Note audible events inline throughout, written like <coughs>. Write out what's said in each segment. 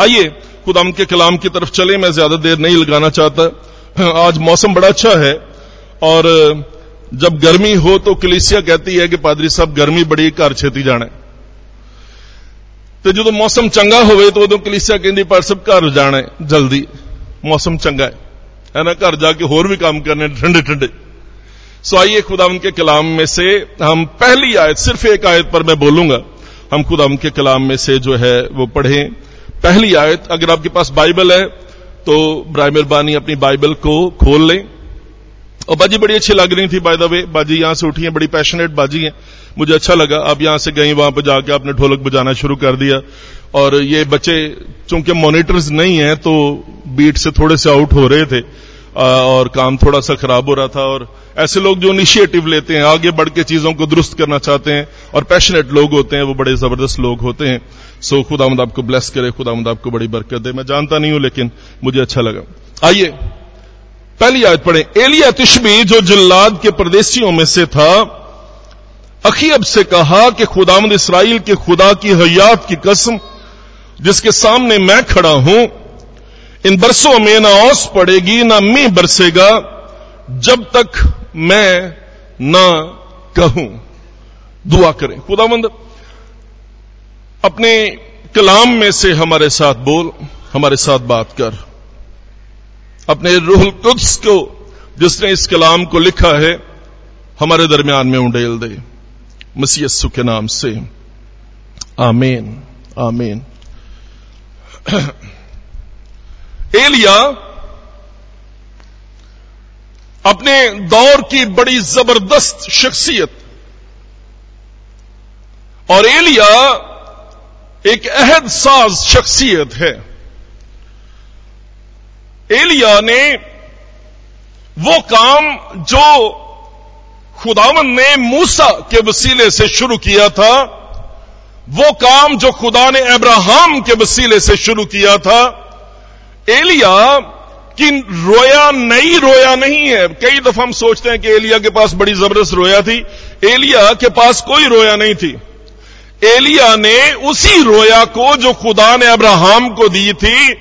आइए खुदाम के कलाम की तरफ चले मैं ज्यादा देर नहीं लगाना चाहता आज मौसम बड़ा अच्छा है और जब गर्मी हो तो कलिसिया कहती है कि पादरी साहब गर्मी बड़ी घर छेती जाना है ਤੇ ਜਦੋਂ ਮੌਸਮ ਚੰਗਾ ਹੋਵੇ ਤਾਂ ਉਦੋਂ ਕਲੀਸਿਆ ਕਹਿੰਦੀ ਪਰ ਸਭ ਘਰ ਜਾਣਾ ਹੈ ਜਲਦੀ मौसम चंगा है है ना घर जाके और भी काम करने ठंडे ठंडे सो आइए खुदाम के कलाम में से हम पहली आयत सिर्फ एक आयत पर मैं बोलूंगा हम खुदाम के कलाम में से जो है वो पढ़ें पहली आयत, अगर आपके पास बाइबल है तो ब्राय मेहरबानी अपनी बाइबल को खोल लें। और बाजी बड़ी अच्छी लग रही थी बाय द वे बाजी यहाँ से उठी है, बड़ी पैशनेट बाजी है। मुझे अच्छा लगा, आप यहाँ से गई, वहाँ पर जाके आपने ढोलक बजाना शुरू कर दिया। और ये बच्चे, चूँकि मॉनिटर्स नहीं है तो बीट से थोड़े से आउट हो रहे थे। और काम थोड़ा सा खराब हो रहा था, और ऐसे लोग जो इनिशिएटिव लेते हैं, आगे बढ़ के चीज़ों को दुरुस्त करना चाहते हैं, और पैशनेट लोग होते हैं, वो बड़े ज़बरदस्त लोग होते हैं। सो खुदामद आपको ब्लेस करे खुदामद आपको बड़ी बरकत दे। मैं जानता नहीं हूँ, लेकिन मुझे अच्छा लगा। आइए, पहली आयत पढ़े। एलिया तिशबी, जो जल्लाद के प्रदेशियों में से था अखीब से कहा कि खुदामद इसराइल के खुदा की हयात की कसम, जिसके सामने मैं खड़ा हूँ, इन बरसों में ना औस पड़ेगी, ना मी बरसेगा, जब तक मैं ना कहूँ। दुआ करें। खुदामंद अपने कलाम में से हमारे साथ बोल, हमारे साथ बात कर। अपने रूहुल कुद्स को, जिसने इस कलाम को लिखा है, हमारे दरमियान में उंडेल दे। मसीयसु के नाम से। आमीन आमीन। <clears throat> एलिया, अपने दौर की बड़ी ज़बरदस्त शख्सियत। और एलिया एक अहद साज शख्सियत है। एलिया ने वो काम जो खुदावन ने मूसा के वसीले से शुरू किया था, वो काम जो खुदा ने अब्राहम के वसीले से शुरू किया था, एलिया की रोया नहीं रोया नहीं है। कई दफ़ा हम सोचते हैं कि एलिया के पास बड़ी ज़बरदस्त रोया थी, एलिया के पास कोई रोया नहीं थी। एलिया ने उसी रोया को जो खुदा ने अब्राहम को दी थी,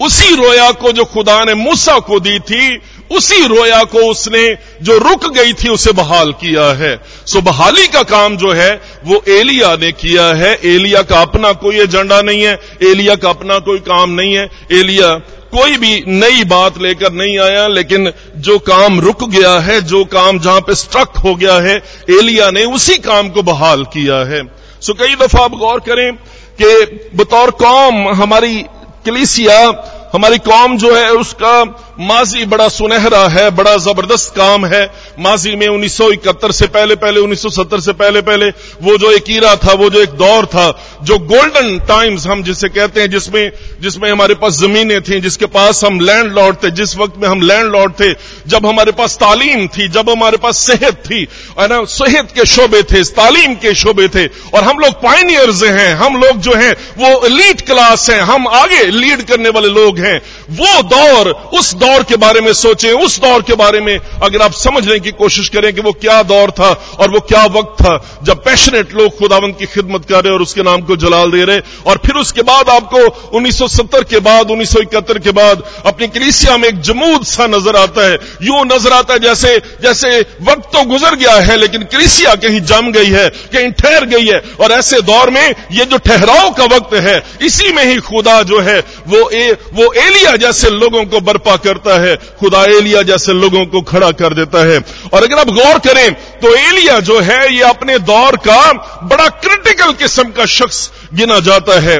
उसी रोया को जो खुदा ने मूसा को दी थी, उसी रोया को उसने जो रुक गई थी उसे बहाल किया है। सो बहाली का काम जो है, वो एलिया ने किया है। एलिया का अपना कोई एजेंडा नहीं है, एलिया का अपना कोई काम नहीं है। एलिया कोई भी नई बात लेकर नहीं आया, लेकिन जो काम रुक गया है, जो काम जहाँ पे स्ट्रक हो गया है, एलिया ने उसी काम को बहाल किया है। सो कई दफ़ा आप गौर करें कि बतौर कौम हमारी कलीसिया, हमारी कौम जो है, उसका माजी बड़ा सुनहरा है, बड़ा ज़बरदस्त काम है। माजी में 1971 से पहले पहले 1970 से पहले पहले वो जो एक ईरा था, वो जो एक दौर था, जो गोल्डन टाइम्स हम जिसे कहते हैं, जिसमें जिसमें हमारे पास जमीनें थी, जिसके पास हम लैंड लॉर्ड थे, जिस वक्त में हम लैंड लॉर्ड थे, जब हमारे पास तालीम थी, जब हमारे पास सेहत थी ना, सेहत के शोबे थे, तालीम के शोबे थे, और हम लोग पाइनियर्स हैं, हम लोग जो हैं, वो लीड क्लास हैं, हम आगे लीड करने वाले लोग हैं। वो दौर, उस दौर दौर के बारे में सोचें उस दौर के बारे में अगर आप समझने की कोशिश करें कि वो क्या दौर था और वो क्या वक्त था जब पैशनेट लोग खुदावंत की खिदमत कर रहे और उसके नाम को जलाल दे रहे और फिर उसके बाद आपको 1970 के बाद 1971 के बाद अपनी कलीसिया में एक जमूद सा नज़र आता है। यूँ नज़र आता है जैसे जैसे वक्त तो गुजर गया है लेकिन कलीसिया कहीं जम गई है कहीं ठहर गई है और ऐसे दौर में ये जो ठहराव का वक्त है इसी में ही खुदा जो है वो ए, वो एलिया जैसे लोगों को बर्पा कर करता है, खुदा एलिया जैसे लोगों को खड़ा कर देता है। और अगर आप गौर करें तो एलिया जो है, ये अपने दौर का बड़ा क्रिटिकल किस्म का शख्स गिना जाता है।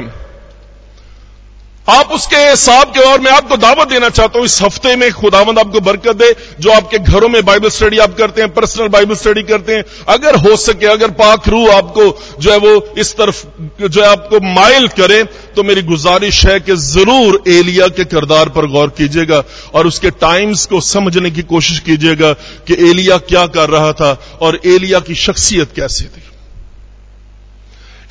आप उसके हिसाब के और मैं आपको दावत देना चाहता हूँ, इस हफ़्ते में खुदावंद आपको बरकत दे, जो आपके घरों में बाइबल स्टडी आप करते हैं पर्सनल बाइबल स्टडी करते हैं। अगर हो सके, अगर पाक रू आपको जो है वो इस तरफ़, जो है आपको माइल करे तो मेरी गुजारिश है कि ज़रूर एलिया के किरदार पर गौर कीजिएगा और उसके टाइम्स को समझने की कोशिश कीजिएगा कि एलिया क्या कर रहा था और एलिया की शख्सियत कैसी थी।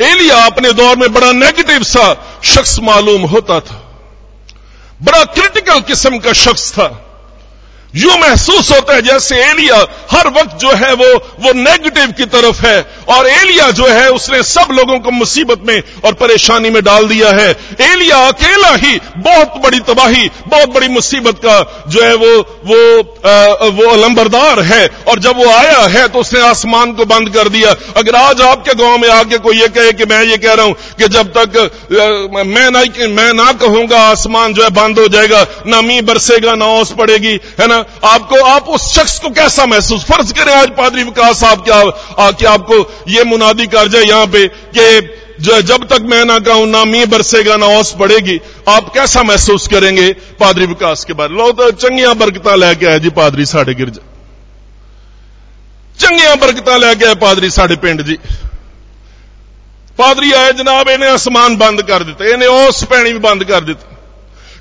एलिया अपने दौर में बड़ा नेगेटिव सा शख्स मालूम होता था। बड़ा क्रिटिकल किस्म का शख्स था। यूँ महसूस होता है जैसे एलिया हर वक्त जो है वो वो नेगेटिव की तरफ़ है और एलिया जो है उसने सब लोगों को मुसीबत में और परेशानी में डाल दिया है। एलिया अकेला ही बहुत बड़ी तबाही बहुत बड़ी मुसीबत का जो है वो वो आ, वो अलंबरदार है और जब वो आया है तो उसने आसमान को बंद कर दिया। अगर आज आपके गाँव में आके कोई ये कहे कि मैं ये कह रहा हूँ कि जब तक आ, मैं ना मैं ना कहूँगा आसमान जो है बंद हो जाएगा ना मी बरसेगा ना ओस पड़ेगी है ना? आपको, आप उस शख्स को कैसा महसूस, फ़र्ज़ करें आज पादरी विकास साहब क्या आके आपको ये मुनादी कर जाए यहाँ पे कि जब तक मैं ना कहूँ, ना मी बरसेगा, ना ओस पड़ेगी, आप कैसा महसूस करेंगे पादरी विकास के बारे लो तो चंगिया बरकत लैके आए जी पादरी साढ़े गिरजा। चंगिया बरकत लैके आए पादरी साढ़े पिंड जी। पादरी आए जनाब, इन्हें आसमान बंद कर दिता इन्हें ओस पैनी भी बंद कर दिता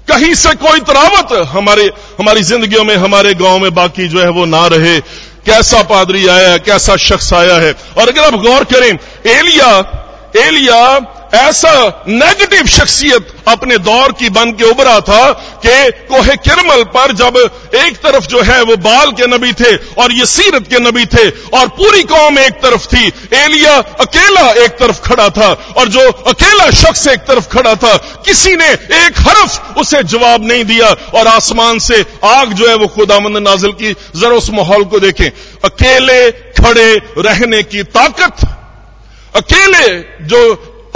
कहीं से कोई तरावत हमारे, हमारी ज़िंदगी में, हमारे गाँव में बाकी जो है वो ना रहे। कैसा पादरी आया है, कैसा शख्स आया है। और अगर आप गौर करें, एलिया एलिया ऐसा नेगेटिव शख्सियत अपने दौर की बन के उभरा था कि कोहे किरमल पर जब एक तरफ़ जो है वो बाल के नबी थे और ये सीरत के नबी थे और पूरी कौम एक तरफ़ थी, एलिया अकेला एक तरफ़ खड़ा था और जो अकेला शख्स एक तरफ़ खड़ा था, किसी ने एक हरफ उसे जवाब नहीं दिया और आसमान से आग जो है वो खुदामंद नाजिल की जरा उस माहौल को देखें। अकेले खड़े रहने की ताकत, अकेले जो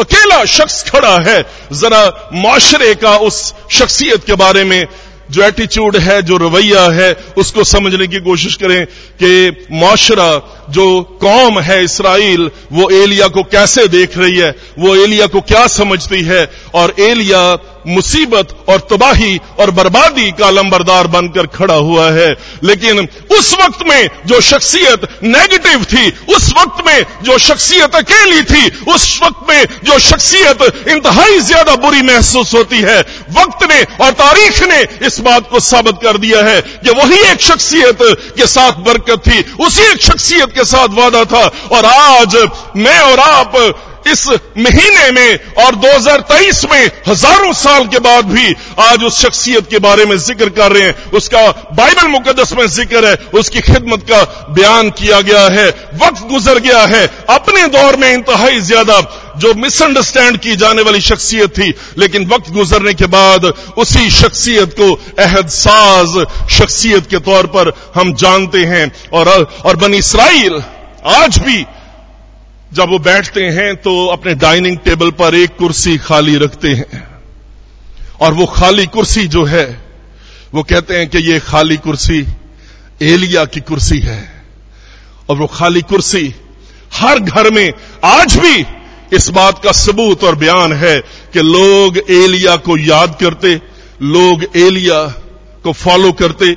अकेला शख्स खड़ा है। जरा माशरे का उस शख्सियत के बारे में जो एटीट्यूड है, जो रवैया है, उसको समझने की कोशिश करें कि माशरा जो कौम है इसराइल, वो एलिया को कैसे देख रही है? वो एलिया को क्या समझती है? और एलिया मुसीबत और तबाही और बर्बादी का लंबरदार बनकर खड़ा हुआ है। लेकिन उस वक्त में जो शख्सियत नेगेटिव थी, उस वक्त में जो शख्सियत अकेली थी, उस वक्त में जो शख्सियत इंतहाई ज़्यादा बुरी महसूस होती है, वक्त ने और तारीख ने इस बात को साबित कर दिया है कि वही एक शख्सियत के साथ बरकत थी, उसी एक शख्सियत के साथ वादा था और आज मैं और आप इस महीने में और 2023 में हज़ारों साल के बाद भी आज उस शख्सियत के बारे में ज़िक्र कर रहे हैं। उसका बाइबल मुकदस में ज़िक्र है। उसकी खिदमत का बयान किया गया है। वक्त गुजर गया है। अपने दौर में इंतहाई ज़्यादा जो मिसअंडरस्टैंड की जाने वाली शख्सियत थी लेकिन वक्त गुजरने के बाद उसी शख्सियत को अहदसाज शख्सियत के तौर पर हम जानते हैं। और, और बनी इसराइल आज भी जब वो बैठते हैं तो अपने डाइनिंग टेबल पर एक कुर्सी खाली रखते हैं। और वो खाली कुर्सी जो है, वो कहते हैं कि ये खाली कुर्सी एलिया की कुर्सी है। और वो खाली कुर्सी हर घर में आज भी इस बात का सबूत और बयान है कि लोग एलिया को याद करते, लोग एलिया को फॉलो करते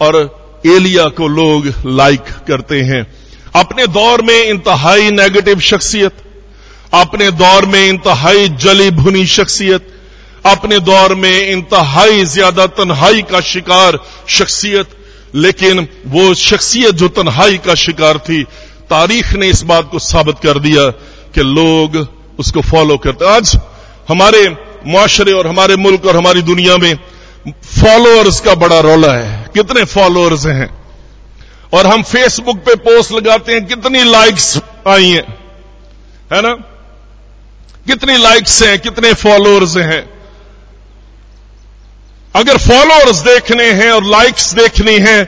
और एलिया को लोग लाइक करते हैं। अपने दौर में इंतहाई नेगेटिव शख्सियत, अपने दौर में इंतहाई जली भुनी शख्सियत, अपने दौर में इंतहाई ज़्यादा तन्हाई का शिकार शख्सियत, लेकिन वो शख्सियत जो तन्हाई का शिकार थी, तारीख ने इस बात को साबित कर दिया कि लोग उसको फॉलो करते आज हमारे मुआशरे और हमारे मुल्क और हमारी दुनिया में फॉलोअर्स का बड़ा रोला है। कितने फॉलोअर्स हैं? और हम फेसबुक पे पोस्ट लगाते हैं, कितनी लाइक्स आई हैं, है ना? कितनी लाइक्स हैं, कितने फॉलोअर्स हैं? अगर फॉलोअर्स देखने हैं और लाइक्स देखनी है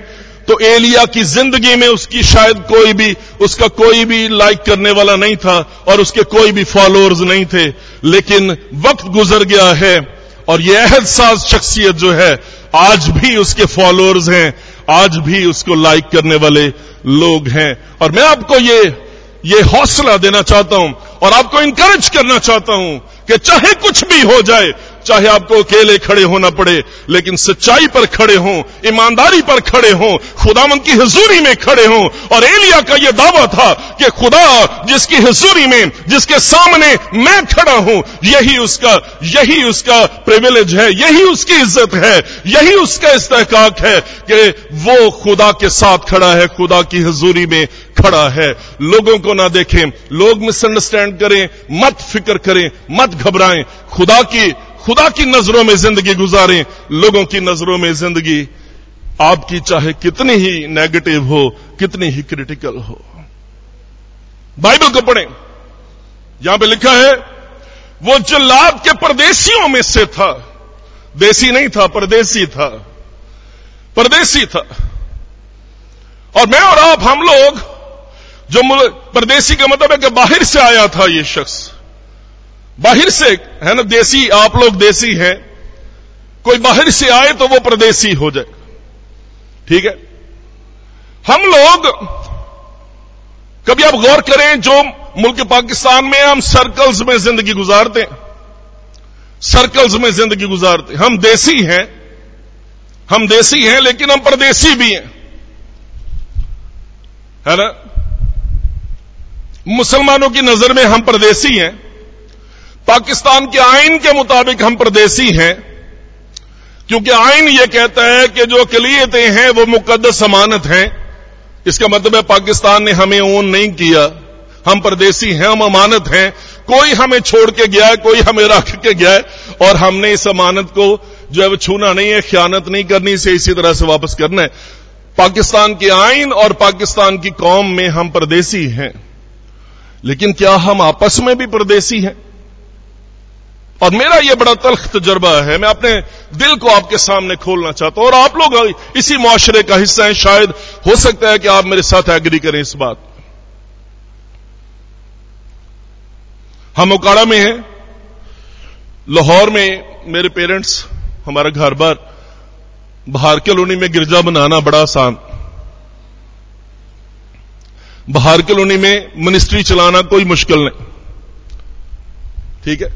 तो एलिया की ज़िंदगी में उसकी शायद कोई भी, उसका कोई भी लाइक करने वाला नहीं था और उसके कोई भी फॉलोअर्स नहीं थे। लेकिन वक्त गुजर गया है और यह एहसास शख्सियत जो है, आज भी उसके फॉलोअर्स हैं। आज भी उसको लाइक करने वाले लोग हैं। और मैं आपको ये ये हौसला देना चाहता हूँ और आपको इंकरेज करना चाहता हूँ कि चाहे कुछ भी हो जाए चाहे आपको अकेले खड़े होना पड़े, लेकिन सच्चाई पर खड़े हों, ईमानदारी पर खड़े हों खुदामंद की हजूरी में खड़े हों। और एलिया का यह दावा था कि खुदा, जिसकी हजूरी में, जिसके सामने मैं खड़ा हूँ, यही उसका यही उसका प्रिविलेज है, यही उसकी इज़्ज़त है, यही उसका इस्तेकाक है कि वो खुदा के साथ खड़ा है, खुदा की हजूरी में खड़ा है। लोगों को ना देखें, लोग मिसअंडरस्टैंड करें, मत फ़िक्र करें, मत घबराएँ। खुदा की खुदा की नज़रों में ज़िंदगी गुजारें, लोगों की नज़रों में ज़िंदगी। आपकी चाहे कितनी ही नेगेटिव हो, कितनी ही क्रिटिकल हो। बाइबल को पढ़ें। यहाँ पे लिखा है, वो जल्लाद के परदेशियों में से था, देसी नहीं था, परदेसी था परदेसी था। और मैं और आप, हम लोग, जो परदेसी का मतलब है कि बाहर से आया था ये शख्स। बाहर से, है ना, देसी, आप लोग देसी हैं। कोई बाहर से आए तो वो परदेसी हो जाए। ठीक है? हम लोग, कभी आप गौर करें, जो मुल्क पाकिस्तान में हम सर्कल्स में ज़िंदगी गुजारते हैं। सर्कल्स में ज़िंदगी गुजारते हैं। हम देसी हैं। हम देसी हैं, लेकिन हम परदेसी भी हैं। है ना? मुसलमानों की नज़र में हम परदेसी हैं। पाकिस्तान के आइन के मुताबिक हम परदेसी हैं, क्योंकि आइन यह कहता है कि जो अकलीतें हैं, वो मुकदस अमानत हैं। इसका मतलब है पाकिस्तान ने हमें ओन नहीं किया। हम परदेसी हैं, हम अमानत हैं। कोई हमें छोड़ के गया है, कोई हमें रख के गया है, और हमने इस अमानत को जो है वो छूना नहीं है, ख्यानत नहीं करनी, इसे इसी तरह से वापस करना है। पाकिस्तान के आइन और पाकिस्तान की कौम में हम परदेसी हैं। लेकिन क्या हम आपस में भी परदेसी हैं? और मेरा यह बड़ा तल्ख तजर्बा है, मैं अपने दिल को आपके सामने खोलना चाहता हूँ, और आप लोग इसी मुआशरे का हिस्सा हैं, शायद हो सकता है कि आप मेरे साथ एग्री करें इस बात। हम उकाड़ा में हैं, लाहौर में मेरे पेरेंट्स, हमारा घर बार बाहर कॉलोनी में गिरजा बनाना बड़ा आसान। बाहर कॉलोनी में मिनिस्ट्री चलाना कोई मुश्किल नहीं। ठीक है?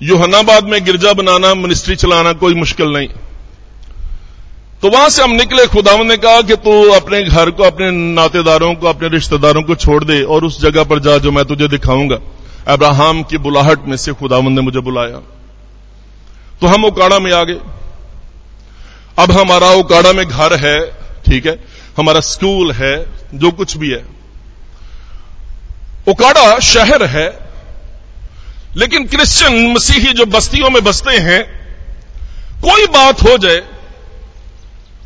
योहनाबाद में गिरजा बनाना मिनिस्ट्री चलाना कोई मुश्किल नहीं। तो वहाँ से हम निकले, खुदावन ने कहा कि तू अपने घर को, अपने नातेदारों को, अपने रिश्तेदारों को छोड़ दे और उस जगह पर जा जो मैं तुझे दिखाऊँगा। अब्राहम की बुलाहट में से खुदावन ने मुझे बुलाया। तो हम उकाड़ा में आ गए। अब हमारा उकाड़ा में घर है, ठीक है? हमारा स्कूल है, जो कुछ भी है। उकाड़ा शहर है लेकिन क्रिश्चियन मसीही जो बस्तियों में बसते हैं, कोई बात हो जाए,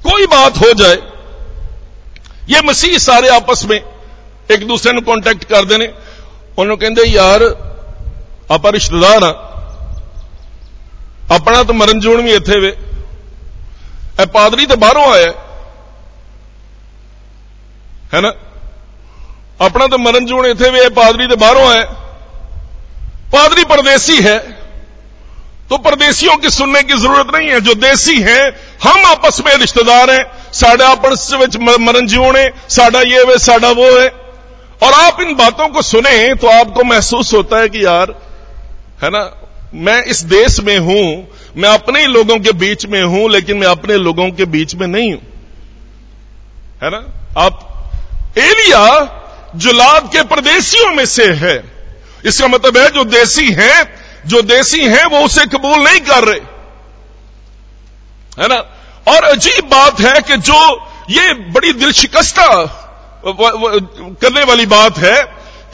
कोई बात हो जाए, ये मसीह सारे आपस में एक दूसरे ने कांटेक्ट कर देने। उन्होंने कहते यार, आप रिश्तेदार हाँ अपना तो मरण जून भी इतने वे। ए पादरी तो बाहरों आया है ना? अपना तो मरण जून इतने वे पादरी तो बाहरों आया पादरी परदेसी है तो परदेसियों की सुनने की ज़रूरत नहीं है। जो देसी हैं, हम आपस में रिश्तेदार हैं। साढ़े आपस मरण जीवने साडा ये वे, साडा वो है। और आप इन बातों को सुने तो आपको महसूस होता है कि यार, है ना, मैं इस देश में हूँ, मैं अपने ही लोगों के बीच में हूँ, लेकिन मैं अपने लोगों के बीच में नहीं हूँ। है ना? आप, एलिया जुलाब के प्रदेशियों में से है। इसका मतलब है जो देसी हैं, जो देसी हैं, वो उसे कबूल नहीं कर रहे। है ना? और अजीब बात है कि जो ये बड़ी दिल शिकस्ता करने वाली बात है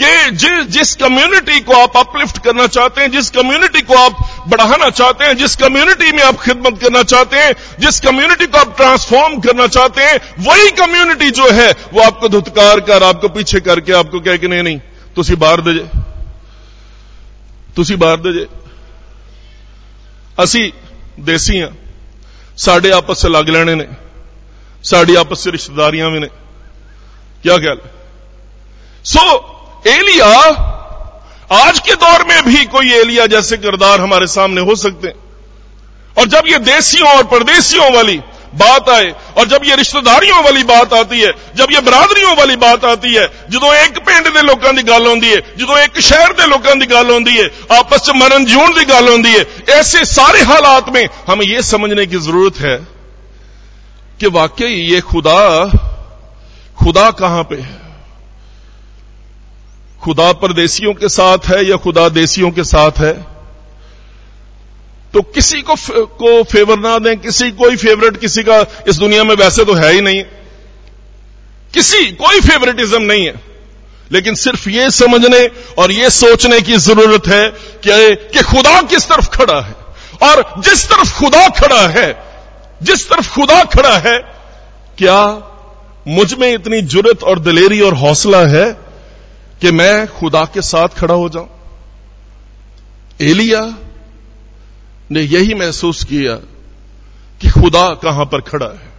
कि जिस जिस कम्युनिटी को आप अपलिफ्ट करना चाहते हैं, जिस कम्युनिटी को आप बढ़ाना चाहते हैं, जिस कम्युनिटी में आप खिदमत करना चाहते हैं, जिस कम्युनिटी को आप ट्रांसफॉर्म करना चाहते हैं, वही कम्युनिटी जो है, वो आपको धुतकार कर, आपको पीछे करके आपको कह के नहीं नहीं तुम बाहर दे। ਤੁਸੀਂ ਬਾਹਰ ਦੇ ਜੇ ਅਸੀਂ ਦੇਸੀ ਆ ਸਾਡੇ ਆਪਸ ਵਿੱਚ ਲੱਗ ਲੈਣੇ ਨੇ ਸਾਡੀ ਆਪਸ ਵਿੱਚ ਰਿਸ਼ਤੇਦਾਰੀਆਂ ਵੀ ਨੇ क्या ख्याल सो एलिया आज के दौर में भी कोई एलिया जैसे किरदार हमारे सामने हो सकते हैं और जब ये देसियों और परदेसियों वाली बात आए, और जब ये रिश्तेदारियों वाली बात आती है, जब ये बरादरियों वाली बात आती है जो एक पिंड के लोगों की गल है जो एक शहर के लोगों की गल है, आपस मरण जीवन की गल है, ऐसे सारे हालात में हमें यह समझने की ज़रूरत है कि वाकई ये खुदा खुदा कहाँ पे है? खुदा परदेसियों के साथ है या खुदा देसियों के साथ है? तो किसी को को फेवर ना दें किसी कोई फेवरेट किसी का इस दुनिया में वैसे तो है ही नहीं। किसी कोई फेवरेटिज्म नहीं है। लेकिन सिर्फ़ ये समझने और ये सोचने की ज़रूरत है कि, कि खुदा किस तरफ़ खड़ा है। और जिस तरफ़ खुदा खड़ा है जिस तरफ़ खुदा खड़ा है क्या मुझमें इतनी जुरत और दिलेरी और हौसला है कि मैं खुदा के साथ खड़ा हो जाऊँ? एलिया ने यही महसूस किया कि खुदा कहाँ पर खड़ा है।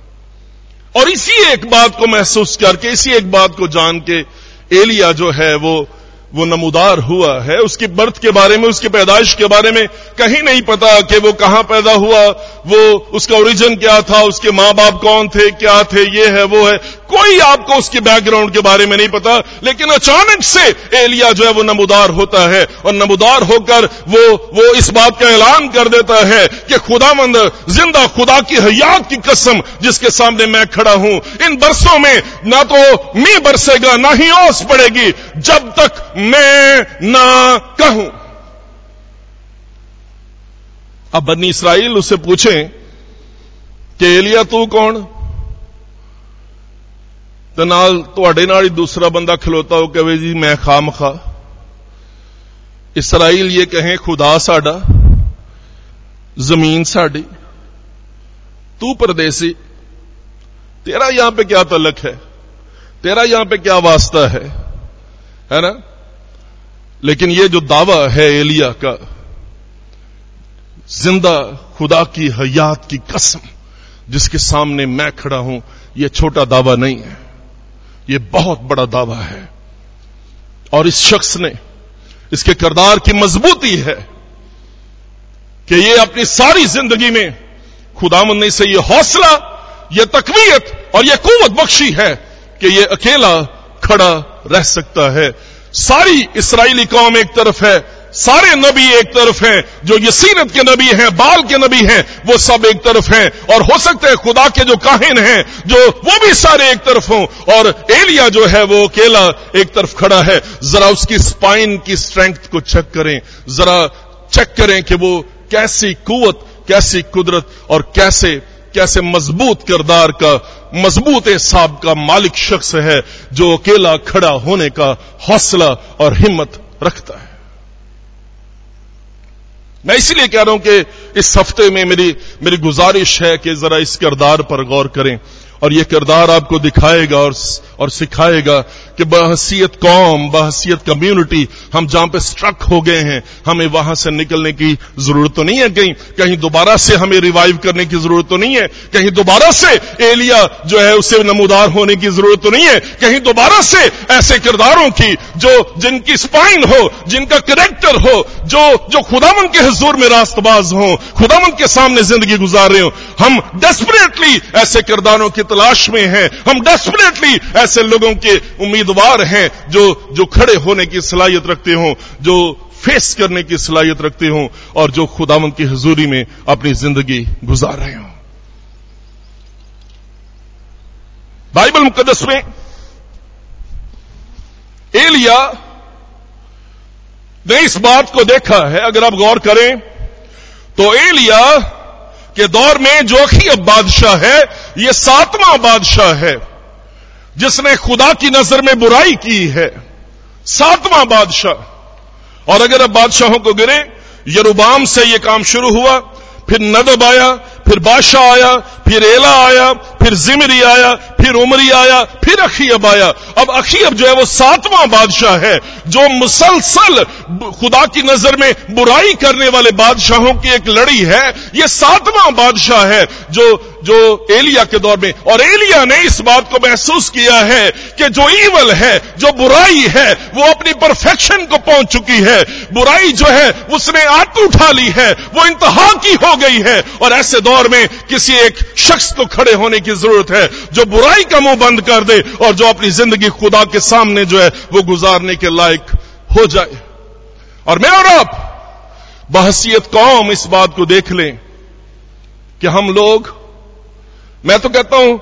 और इसी एक बात को महसूस करके, इसी एक बात को जान के एलिया जो है वो वो नमूदार हुआ है। उसकी बर्थ के बारे में, उसकी पैदाइश के बारे में कहीं नहीं पता कि वो कहाँ पैदा हुआ। वो, उसका ओरिजिन क्या था? उसके माँ बाप कौन थे? क्या थे? ये है, वो है। कोई आपको उसके बैकग्राउंड के बारे में नहीं पता, लेकिन अचानक से एलिया जो है वो नमूदार होता है, और नमूदार होकर वो वो इस बात का ऐलान कर देता है कि खुदा खुदामंद ज़िंदा खुदा की हयात की कसम जिसके सामने मैं खड़ा हूँ। इन बरसों में ना तो मी बरसेगा, ना ही ओस पड़ेगी, जब तक मैं ना कहूँ। अब बनी इसराइल उससे पूछें कि एलिया तू कौन? ਤੇ ਨਾਲ ਤੁਹਾਡੇ ਨਾਲ ਹੀ ਦੂਸਰਾ ਬੰਦਾ ਖਲੋਤਾ ਹੋ ਕਹੇ ਜੀ ਮੈਂ ਖਾਮਖਾ इसराइल ये कहें खुदा साडा जमीन साडी तू परदेसी तेरा यहां पे क्या तलक है तेरा यहां पे क्या वास्ता है है ना लेकिन ये जो दावा है एलिया का जिंदा खुदा की हयात की कसम जिसके सामने मैं खड़ा हूं यह छोटा दावा नहीं है ये बहुत बड़ा दावा है। और इस शख्स ने इसके किरदार की मजबूती है कि यह अपनी सारी ज़िंदगी में खुदामन ने से यह हौसला यह तकवीत और यह कुवत बख्शी है कि यह अकेला खड़ा रह सकता है। सारी इसराइली कौम एक तरफ़ है सारे नबी एक तरफ़ हैं, जो यसीनत के नबी हैं, बाल के नबी हैं, वो सब एक तरफ़ हैं। और हो सकते हैं खुदा के जो काहिन हैं, जो वो भी सारे एक तरफ़ हों। और एलिया जो है, वो अकेला एक तरफ़ खड़ा है। जरा उसकी स्पाइन की स्ट्रेंथ को चेक करें। जरा चेक करें कि वो कैसी कुवत, कैसी कुदरत और कैसे कैसे मज़बूत किरदार का, मज़बूत साहब का मालिक शख्स है, जो अकेला खड़ा होने का हौसला और हिम्मत रखता है। मैं इसीलिए कह रहा हूँ कि इस हफ़्ते में मेरी मेरी गुजारिश है कि जरा इस किरदार पर गौर करें और यह किरदार आपको दिखाएगा और और सिखाएगा कि बहसीत कौम बहसीत कम्युनिटी, हम जहाँ पे स्ट्रक हो गए हैं, हमें वहाँ से निकलने की ज़रूरत तो नहीं है कहीं कहीं दोबारा से हमें रिवाइव करने की ज़रूरत तो नहीं है, कहीं दोबारा से एलिया जो है उससे नमूदार होने की ज़रूरत तो नहीं है, कहीं दोबारा से ऐसे किरदारों की जो जिनकी स्पाइन हो, जिनका करेक्टर हो, जो जो खुदामन के हजूर में रास्तबाज हो खुदामन के सामने ज़िंदगी गुजार रहे हो, हम डेस्परेटली ऐसे किरदारों की तलाश में हैं, हम डेस्परेटली ऐसे लोगों के उम्मीदवार हैं जो जो खड़े होने की सलाहियत रखते हों, जो फेस करने की सलाहियत रखते हों, और जो खुदावन की हजूरी में अपनी ज़िंदगी गुजार रहे हों। बाइबल मुकदस में एलिया ने इस बात को देखा है, अगर आप गौर करें तो एलिया के दौर में जो अब बादशाह है यह सातवां बादशाह है। जिसने खुदा की नज़र में बुराई की है। सातवां बादशाह। और अगर अब बादशाहों को गिरे यरुबाम से यह काम शुरू हुआ, फिर नदब आया, फिर बादशाह आया, फिर एला आया, फिर जिमरी आया, फिर उमरी आया, फिर अखीब आया। अब अखीब जो है वो सातवां बादशाह है, जो मुसलसल खुदा की नज़र में बुराई करने वाले बादशाहों की एक लड़ी है। ये सातवां बादशाह है, जो जो एलिया के दौर में, और एलिया ने इस बात को महसूस किया है कि जो ईवल है, जो बुराई है, वो अपनी परफेक्शन को पहुँच चुकी है। बुराई जो है, उसने आत उठा ली है, वो इंतहा की हो गई है। और ऐसे दौर में किसी एक शख्स को खड़े होने की ज़रूरत है, जो बुराई का मुँह बंद कर दे और जो अपनी ज़िंदगी खुदा के सामने जो है, वो गुजारने के लायक हो जाए। और मैं और आप, बहसीत कौम इस बात को देख लें कि हम लोग मैं तो कहता हूँ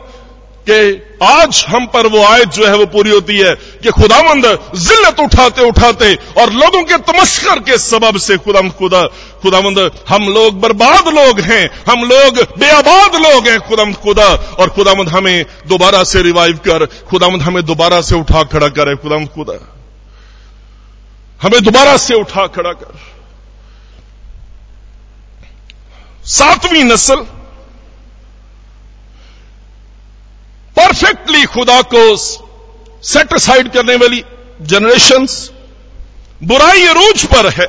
कि आज हम पर वो आयत जो है वो पूरी होती है कि खुदामंद जिल्लत उठाते उठाते और लोगों के तमस्कर के सबब से खुदा खुदा, खुदामंद, हम लोग बर्बाद लोग हैं, हम लोग बेआबाद लोग हैं, खुदामंद, खुदा। और खुदामंद हमें दोबारा से रिवाइव कर, खुदामंद हमें दोबारा से उठा खड़ा करे, खुदामंद, खुदा। हमें दोबारा से उठा खड़ा कर। सातवीं नस्ल खुदा को सेटिसाइड करने वाली जनरेशंस बुराई अरूज पर है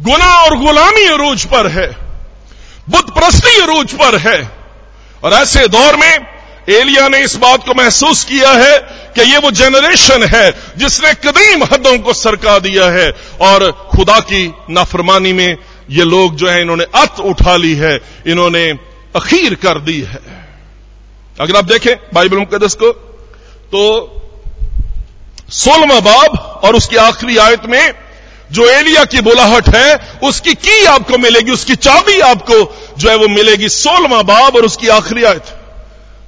गुना और गुलामी अरूज पर है बुद्ध प्रस्ती अरूज पर है। और ऐसे दौर में एलिया ने इस बात को महसूस किया है कि ये वो जनरेशन है जिसने कदीम हदों को सरका दिया है। और खुदा की नाफरमानी में ये लोग जो है, इन्होंने अत उठा ली है, इन्होंने अखीर कर दी है। अगर आप देखें बाइबल मुकदस को तो सोलवा बाब और उसकी आखिरी आयत में जो एलिया की बुलाहट है, उसकी की आपको मिलेगी, उसकी चाबी आपको जो है वो मिलेगी सोलवा बाब और उसकी आखिरी आयत।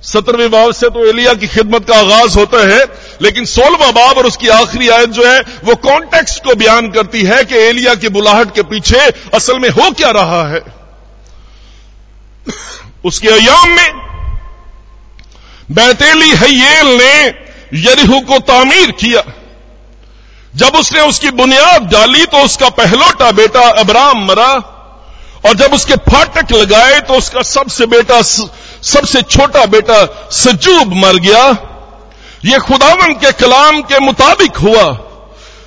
सत्रहवें बाब से तो एलिया की खिदमत का आगाज़ होता है, लेकिन सोलवा बाब और उसकी आखिरी आयत जो है, वो कॉन्टेक्स्ट को बयान करती है कि एलिया की बुलाहट के पीछे असल में हो क्या रहा है। <coughs> उसके अयाम में बैतेली हयेल ने यरीहू को तामीर किया। जब उसने उसकी बुनियाद डाली तो उसका पहलोटा बेटा अबराम मरा और जब उसके फाटक लगाए तो उसका सबसे बेटा सबसे छोटा बेटा सजूब मर गया। यह खुदावन के कलाम के मुताबिक हुआ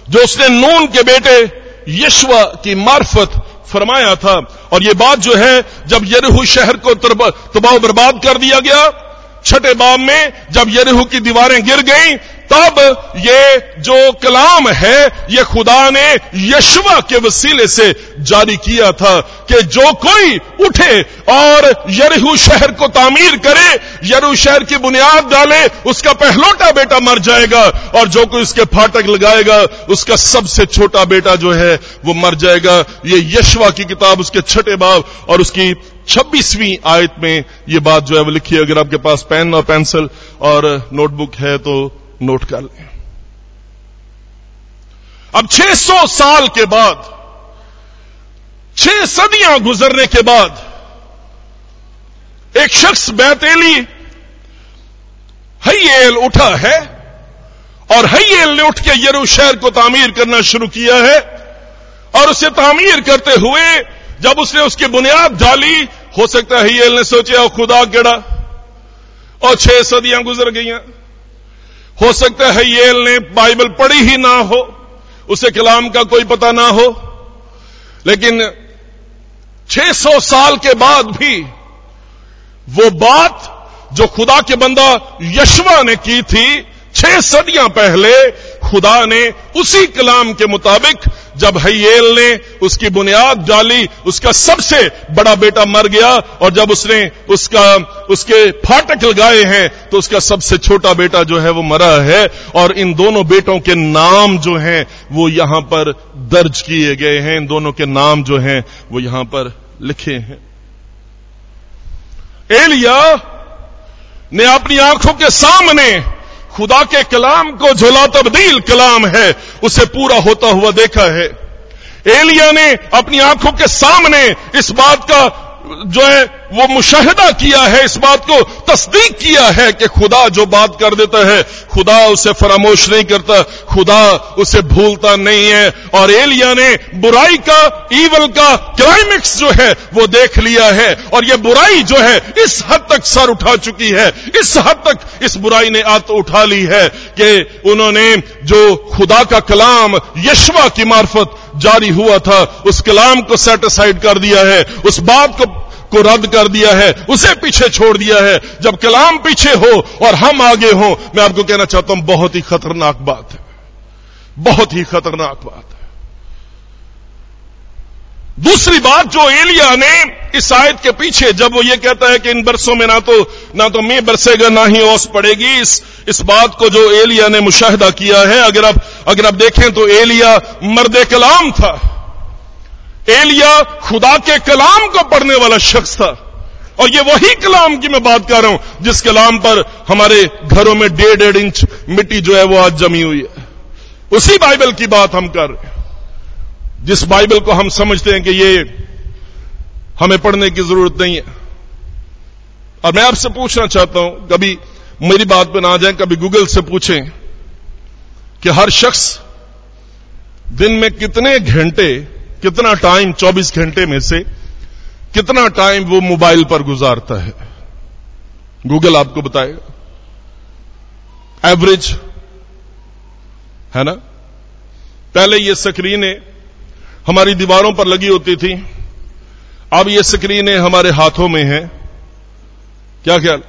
जो उसने नून के बेटे यशवा की मार्फत फरमाया था। और यह बात जो है, जब यरहू शहर को तबाह बर्बाद कर दिया गया छठे बाब में जब यरहू की दीवारें गिर गईं, तब ये जो कलाम है, ये खुदा ने यशवा के वसीले से जारी किया था कि जो कोई उठे और यरहू शहर को तामीर करे यरू शहर की बुनियाद डाले, उसका पहलोटा बेटा मर जाएगा और जो कोई उसके फाटक लगाएगा, उसका सबसे छोटा बेटा जो है, वो मर जाएगा। ये यशवा की किताब, उसके छठे बाब और उसकी छब्बीसवीं आयत में ये बात जो है वो लिखी है। अगर आपके पास पेन और पेंसिल और नोटबुक है तो नोट कर लें। अब 600 साल के बाद, छह सदियाँ गुजरने के बाद, एक शख्स बैतेली हयेल उठा है और हयेल ने उठ के यरू शहर को तामीर करना शुरू किया है। और उसे तामीर करते हुए जब उसने उसकी बुनियाद डाली हो सकता है हयेल ने सोचा खुदा केड़ा और छह सदियाँ गुजर गई हो सकता है येल ने बाइबल पढ़ी ही ना हो, उसे कलाम का कोई पता ना हो, लेकिन 600 साल के बाद भी वो बात जो खुदा के बंदा यशवा ने की थी, छह सदियाँ पहले खुदा ने उसी कलाम के मुताबिक जब हयेल ने उसकी बुनियाद डाली, उसका सबसे बड़ा बेटा मर गया, और जब उसने उसका, उसके फाटक लगाए हैं तो उसका सबसे छोटा बेटा जो है वो मरा है, और इन दोनों बेटों के नाम जो हैं, वो यहाँ पर दर्ज किए गए हैं। इन दोनों के नाम जो हैं, वो यहाँ पर लिखे हैं। एलिया ने अपनी आँखों के सामने खुदा के कलाम को झोला तब्दील कलाम है उसे पूरा होता हुआ देखा है। एलिया ने अपनी आँखों के सामने इस बात का जो है वो मुशाहिदा किया है इस बात को, तस्दीक किया है कि खुदा जो बात कर देता है, खुदा उसे फरामोश नहीं करता, खुदा उसे भूलता नहीं है। और एलिया ने बुराई का ईवल का क्लाइमेक्स जो है, वो देख लिया है। और ये बुराई जो है, इस हद तक सर उठा चुकी है। इस हद तक इस बुराई ने आत उठा ली है कि उन्होंने जो खुदा का कलाम, यशवा की मार्फत जारी हुआ था, उस कलाम को सेटिसाइड कर दिया है। उस बात को को रद्द कर दिया है, उसे पीछे छोड़ दिया है। जब कलाम पीछे हो और हम आगे हो, मैं आपको कहना चाहता हूँ, बहुत ही खतरनाक बात है। बहुत ही खतरनाक बात है। दूसरी बात जो एलिया ने इस आयत के पीछे, जब वो ये कहता है कि इन बरसों में ना तो ना तो मी बरसेगा, ना ही ओस पड़ेगी, इस इस बात को जो एलिया ने मुशाहिदा किया है, अगर आप अगर आप देखें तो एलिया मर्द कलाम था। एलिया खुदा के कलाम को पढ़ने वाला शख्स था। और ये वही कलाम की मैं बात कर रहा हूँ, जिस कलाम पर हमारे घरों में डेढ़ डेढ़ इंच मिट्टी जो है वो आज जमी हुई है। उसी बाइबल की बात हम कर रहे हैं। जिस बाइबल को हम समझते हैं कि ये हमें पढ़ने की ज़रूरत नहीं है। और मैं आपसे पूछना चाहता हूँ, कभी मेरी बात पर ना जाए, कभी गूगल से पूछें कि हर शख्स दिन में कितने घंटे कितना टाइम 24 घंटे में से कितना टाइम वो मोबाइल पर गुजारता है? गूगल आपको बताएगा। एवरेज, है ना? पहले ये स्क्रीनें हमारी दीवारों पर लगी होती थी। अब ये स्क्रीनें हमारे हाथों में हैं। क्या ख्याल?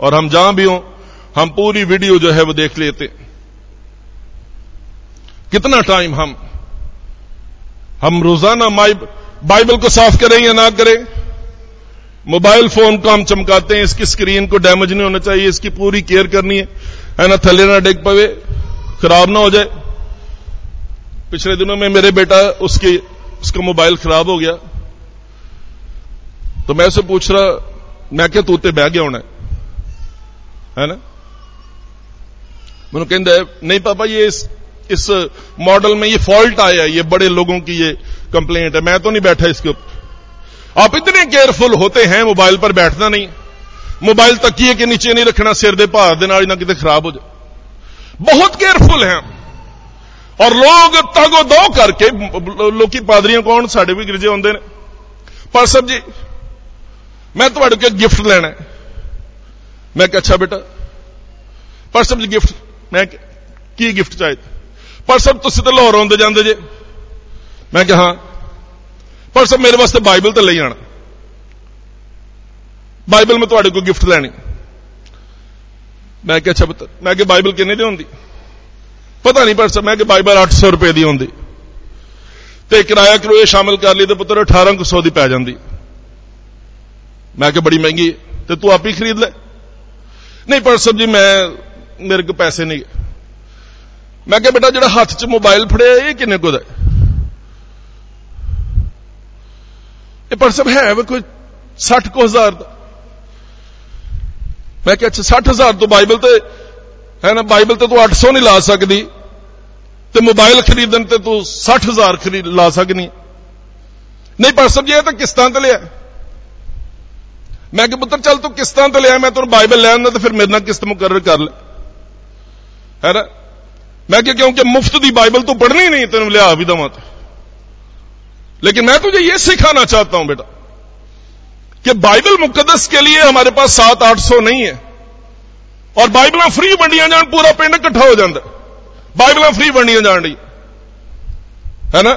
और हम जहाँ भी हों, हम पूरी वीडियो जो है वो देख लेते। कितना टाइम हम हम रोज़ाना बाइबल को साफ़ करें या ना करें? मोबाइल फ़ोन को हम चमकाते हैं, इसकी स्क्रीन को डैमेज नहीं होना चाहिए, इसकी पूरी केयर करनी है। है ना, थले ना डिग पवे, खराब ना हो जाए। पिछले दिनों में मेरे बेटा उसकी, उसका मोबाइल खराब हो गया। तो मैं उसे पूछ रहा, मैं क्या तूते बह गया होना है? ना? मैंने कहता नहीं पापा, ये इस, मॉडल में ये फॉल्ट आया ये बड़े लोगों की ये कंप्लेंट है। मैं तो नहीं बैठा इसके ऊपर। आप इतने केयरफुल होते हैं मोबाइल पर बैठना नहीं। मोबाइल तकिए के नीचे नहीं रखना सिर दे भार दे ना कितने खराब हो जाए। बहुत केयरफुल हैं और लोग तगो दो करके लोग पादरियाँ कौन साढ़े भी गिरजे आते ने। पर सब जी मैं थोड़े को गिफ्ट लेना है। मैं अच्छा बेटा पर सब जी गिफ्ट मैं की गिफ्ट चाहिए? पर सब तुम तो लाहौर आते जाते जे मैं क्या हाँ पर सब मेरे वास्ते बाइबल तो ले आना बाइबल में थोड़े को गिफ्ट लैनी मैं क्या अच्छा बता मैं क्या बाइबल किन्ने दी होंगी पता नहीं पर मैं कि बाइबल अठ सौ रुपए की होंगी तो किराया करोए शामिल कर ली तो पुत्र अठारह सौ की पै जाती मैं क्या बड़ी महँगी तो तू आप ही खरीद ले नहीं पर सब जी मैं मेरे को पैसे नहीं मैं क्या बेटा जो हाथ च मोबाइल फड़े ये किन्ने को पर सब है वो कोई सठ को हज़ार का मैं क्या अच्छा सठ हज़ार तो बाइबल तो है ना बाइबल तो तू अठ सौ नहीं ला सकती तो मोबाइल खरीदन ते तू सठ हज़ार खरीद ला सकनी नहीं पर सब जी तो किस्त तो लिया मैं कि पुत्र चल तू किस्त तो लिया मैं तुम बाइबल ले आना तो फिर मेरे ना किस्त मुकर कर है मैं क्या क्योंकि मुफ़्त की बाइबल तू पढ़नी नहीं तेन लिया भी दवा तो लेकिन मैं तुझे यह सिखाना चाहता हूँ बेटा, कि बाइबल मुकदस के लिए हमारे पास सात आठ सौ नहीं है, और बाइबल फ्री वंडिया जान, पूरा पिंड इकट्ठा हो जाता बाइबल फ्री वंडिया जान रही है। ना?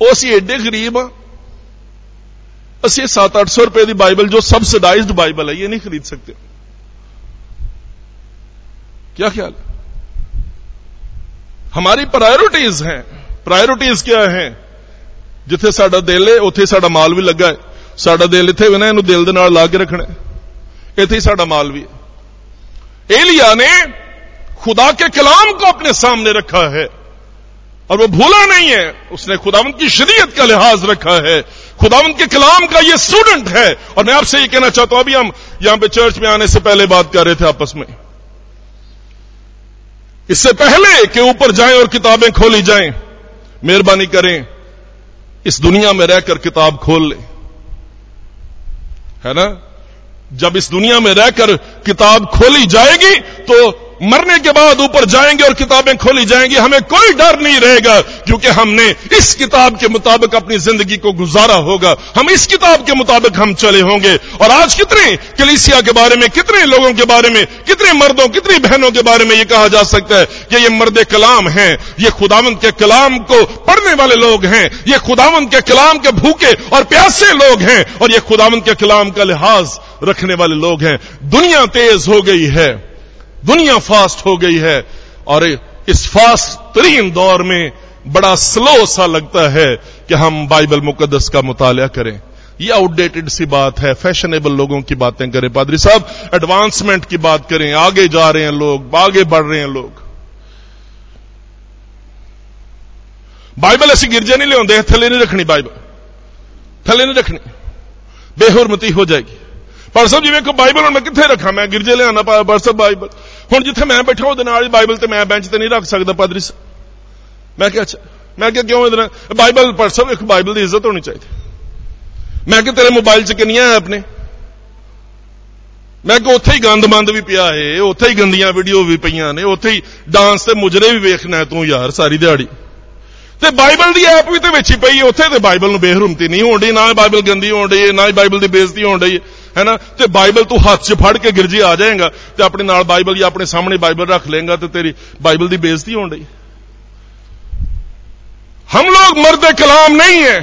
असं एडे गरीब हाँ असं सात आठ सौ रुपए की बाइबल, जो सबसिडाइज्ड बाइबल है, ये नहीं खरीद सकते। क्या ख्याल? हमारी प्रायोरिटीज हैं। प्रायोरिटीज क्या है? जिथे साडा दिल है, उथे साडा माल भी लगा है। साडा दिल इतने भी ना इन दिल ला के रखना इतने ही साडा माल भी है। एलिया ने खुदा के कलाम को अपने सामने रखा है। और वो भूला नहीं है। उसने खुदावंत की शरीयत का लिहाज रखा है। खुदावंत के कलाम का ये स्टूडेंट है। और मैं आपसे ये कहना चाहता हूँ, अभी हम यहाँ पे चर्च में आने से पहले बात कर रहे थे आपस में। इससे पहले कि ऊपर जाएँ और किताबें खोली जाएँ, मेहरबानी करें, इस दुनिया में रहकर किताब खोल लें। है ना? जब इस दुनिया में रहकर किताब खोली जाएगी तो मरने के बाद ऊपर जाएँगे और किताबें खोली जाएँगी। हमें कोई डर नहीं रहेगा, क्योंकि हमने इस किताब के मुताबिक अपनी ज़िंदगी को गुजारा होगा। हम इस किताब के मुताबिक हम चले होंगे। और आज कितने कलिसिया के बारे में, कितने लोगों के बारे में, कितने मर्दों, कितनी बहनों के बारे में यह कहा जा सकता है कि ये मर्द कलाम है, ये खुदावंत के कलाम को पढ़ने वाले लोग हैं, ये खुदावंत के कलाम के भूखे और प्यासे लोग हैं, और ये खुदावंत के कलाम का लिहाज रखने वाले लोग हैं। दुनिया तेज हो गई है। दुनिया फास्ट हो गई है और इस फास्ट तरीन दौर में बड़ा स्लो सा लगता है कि हम बाइबल मुकदस का मुताल करें। ये आउटडेटेड सी बात है फैशनेबल लोगों की बातें करें। पादरी साहब एडवांसमेंट की बात करें। आगे जा रहे हैं लोग, आगे बढ़ रहे हैं लोग। बाइबल ऐसी गिरजे नहीं ले थले नहीं रखनी बाइबल। थले नहीं रखनी। बेहुरमती हो जाएगी। ਪਰ ਸਾਹਿਬ ਜਿਵੇਂ ਕੋ ਬਾਈਬਲ ਹੁਣ ਮੈਂ ਕਿੱਥੇ ਰੱਖਾਂ? ਮੈਂ ਗਿਰਜੇ ਲਿਆਣਾ ਪਰ ਸਾਹਿਬ ਬਾਈਬਲ। ਹੁਣ ਜਿੱਥੇ ਮੈਂ ਬੈਠਾ ਉਹਦੇ ਨਾਲ ਹੀ ਬਾਈਬਲ ਤੇ ਮੈਂ ਬੈਂਚ ਤੇ ਨਹੀਂ ਰੱਖ ਸਕਦਾ ਪਾਦਰੀ ਸਾਹਿਬ। ਮੈਂ ਕਿਹਾ, ਅੱਛਾ। ਮੈਂ ਕਿਹਾ, ਕਿਉਂ ਇਹਦੇ ਬਾਈਬਲ ਪਰ ਸਾਹਿਬ ਇੱਕ ਬਾਈਬਲ ਦੀ ਇੱਜ਼ਤ ਹੋਣੀ ਚਾਹੀਦੀ। ਮੈਂ ਕਿ ਤੇਰੇ ਮੋਬਾਈਲ 'ਚ ਕਿੰਨੀਆਂ ਐ ਆਪਣੇ ਮੈਂ ਕਿ ਉੱਥੇ ਹੀ ਗੰਦਮੰਦ ਵੀ ਪਿਆ ਏ, ਉੱਥੇ ਹੀ ਗੰਦੀਆਂ ਵੀਡੀਓ ਵੀ ਪਈਆਂ ਨੇ, ਉੱਥੇ ਹੀ ਡਾਂਸ ਤੇ ਮੁਜਰੇ ਵੀ ਵੇਖਣਾ ਤੂੰ ਯਾਰ, ਸਾਰੀ ਦਿਹਾੜੀ। ਤੇ ਬਾਈਬਲ ਦੀ ਐਪ ਵੀ ਤੇ ਵਿੱਚ ਹੀ ਪਈ ਉੱਥੇ ਤੇ ਬਾਈਬਲ ਨੂੰ ਬੇਹਰਮਤੀ ਨਹੀਂ ਹੋਣ ਦੀ ਨਾ ਬਾਈਬਲ ਗੰਦੀ ਹੋਣ ਦੀ ਨਾ ਹੀ ਬਾਈਬਲ ਦੀ ਬੇਇੱਜ਼ਤੀ ਹੋਣ ਦੀ है ना ਤੇ ਬਾਈਬਲ ਤੂੰ ਹੱਥ 'ਚ ਫੜ ਕੇ ਗਿਰਜੀ ਆ ਜਾਏਗਾ ਤੇ ਆਪਣੇ ਨਾਲ ਬਾਈਬਲ ਜਾਂ ਆਪਣੇ ਸਾਹਮਣੇ ਬਾਈਬਲ ਰੱਖ ਲੇਗਾ ਤੇ ਤੇਰੀ ਬਾਈਬਲ ਦੀ ਬੇਇੱਜ਼ਤੀ ਹੋਣ ਰਹੀ हम लोग मर्द कलाम नहीं है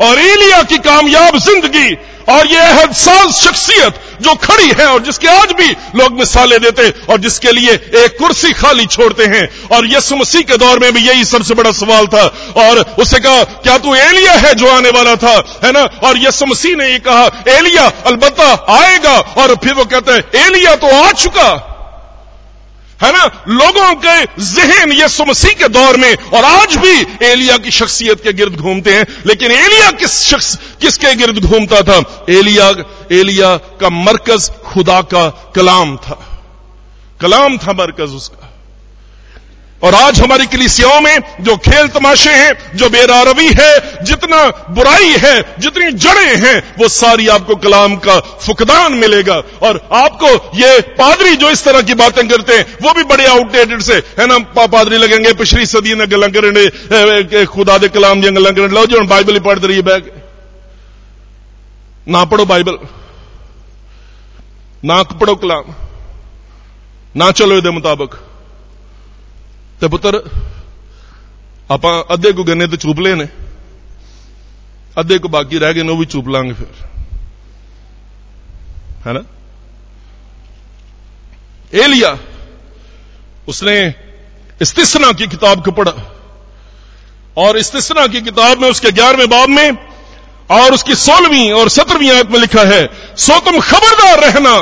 और एलिया की कामयाब जिंदगी और ये अहदसाज शख्सियत जो खड़ी है और जिसके आज भी लोग मिसालें देते और जिसके लिए एक कुर्सी खाली छोड़ते हैं। और यसु मसीह के दौर में भी यही सबसे बड़ा सवाल था। और उसे कहा, क्या तू एलिया है जो आने वाला था? है ना? और यसु मसीह ने ये कहा, एलिया, अलबत्ता आएगा। और फिर वो कहते हैं, एलिया तो आ चुका। है ना? लोगों के जहन ये सुमसी के दौर में, और आज भी एलिया की शख्सियत के गिर्द घूमते हैं। लेकिन एलिया किस शख्स, किसके गिर्द घूमता था? एलिया एलिया का मरकज खुदा का कलाम था। कलाम था मरकज उसका। और आज हमारी कलिसियाओं में जो खेल तमाशे हैं, जो बेरारवी है, जितना बुराई है, जितनी जड़ें हैं, वो सारी आपको कलाम का फुकदान मिलेगा। और आपको ये पादरी जो इस तरह की बातें करते हैं, वो भी बड़े आउटडेटेड से। है ना, पा पादरी लगेंगे, पिछली सदी ने गल करने खुदा दे कलाम दियाँ गल करने लो जो बाइबल ही पढ़ते रही बैग। ना पढ़ो बाइबल। ना पढ़ो कलाम। ना चलो ये मुताबिक। ਤੇ ਪੁੱਤਰ ਆਪਾਂ ਅੱਧੇ ਕੋ ਗੰਨੇ ਤੇ ਚੂਪ ਲਏ ਨੇ ਅੱਧੇ ਕੋ ਬਾਕੀ ਰਹਿ ਗਏ ਨੇ ਉਹ ਵੀ ਚੂਪ ਲਾਂਗੇ ਫਿਰ है ना एलिया उसने इस्तिसना की किताब को पढ़ा और इस्तिसना की किताब में उसके ग्यारहवें बाब में और उसकी सोलहवीं और सत्रहवीं आयत में लिखा है सो तुम खबरदार रहना